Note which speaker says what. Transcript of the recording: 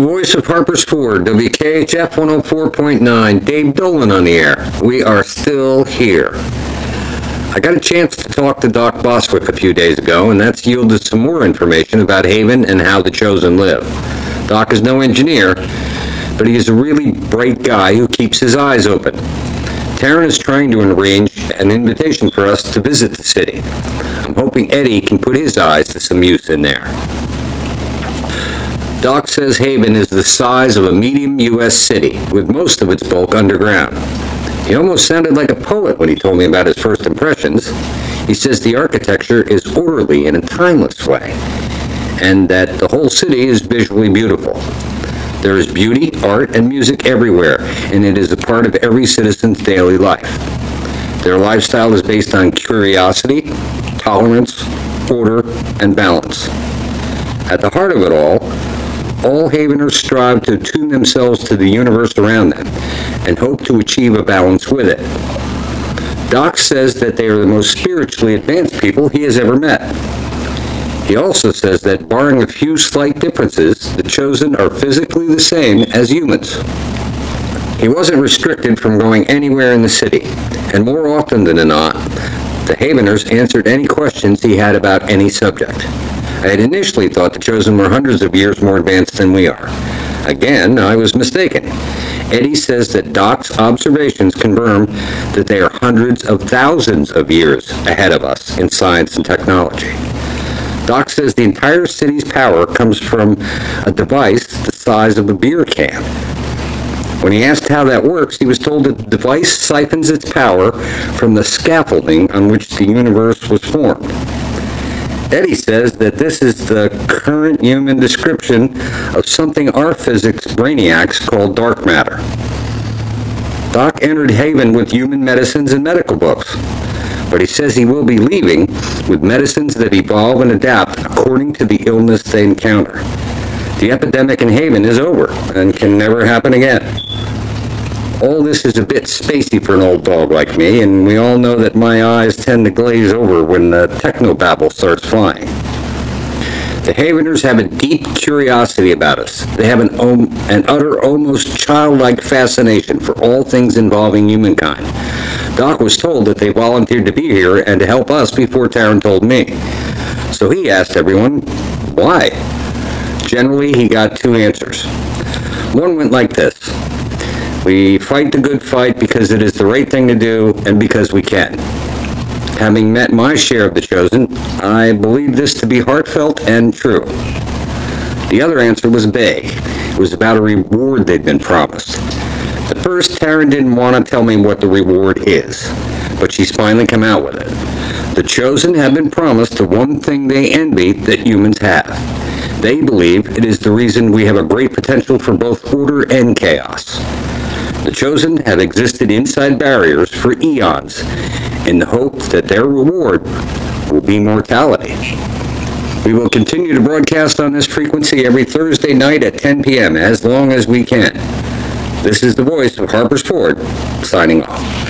Speaker 1: the voice of Harper's Ford, WKHF 104.9, Dave Dolan on the air. We are still here. I got a chance to talk to Doc Boswick a few days ago, and that's yielded some more information about Haven and how the Chosen live. Doc is no engineer, but he is a really bright guy who keeps his eyes open. Taryn is trying to arrange an invitation for us to visit the city. I'm hoping Eddie can put his eyes to some use in there. Doc says Haven is the size of a medium U.S. city, with most of its bulk underground. He almost sounded like a poet when he told me about his first impressions. He says the architecture is orderly in a timeless way, and that the whole city is visually beautiful. There is beauty, art, and music everywhere, and it is a part of every citizen's daily life. Their lifestyle is based on curiosity, tolerance, order, and balance. At the heart of it all, all Haveners strive to tune themselves to the universe around them and hope to achieve a balance with it. Doc says that they are the most spiritually advanced people he has ever met. He also says that barring a few slight differences, the chosen are physically the same as humans. He wasn't restricted from going anywhere in the city, and more often than not, the Haveners answered any questions he had about any subject. I had initially thought the Chosen were hundreds of years more advanced than we are. Again, I was mistaken. Eddie says that Doc's observations confirm that they are hundreds of thousands of years ahead of us in science and technology. Doc says the entire city's power comes from a device the size of a beer can. When he asked how that works, he was told that the device siphons its power from the scaffolding on which the universe was formed. Eddie says that this is the current human description of something our physics brainiacs call dark matter. Doc entered Haven with human medicines and medical books, but he says he will be leaving with medicines that evolve and adapt according to the illness they encounter. The epidemic in Haven is over and can never happen again. All this is a bit spacey for an old dog like me, and we all know that my eyes tend to glaze over when the techno babble starts flying. The Haveners have a deep curiosity about us. They have an, om- an utter, almost childlike fascination for all things involving humankind. Doc was told that they volunteered to be here and to help us before Taryn told me. So he asked everyone, why? Generally, he got two answers. One went like this We fight the good fight because it is the right thing to do and because we can. Having met my share of the chosen, I believe this to be heartfelt and true. The other answer was vague. It was about a reward they'd been promised. At first, Taryn didn't want to tell me what the reward is, but she's finally come out with it. The chosen have been promised the one thing they envy that humans have. They believe it is the reason we have a great potential for both order and chaos. The chosen have existed inside barriers for eons in the hope that their reward will be mortality. We will continue to broadcast on this frequency every Thursday night at 10 p.m. as long as we can. This is the voice of Harper's Ford, signing off.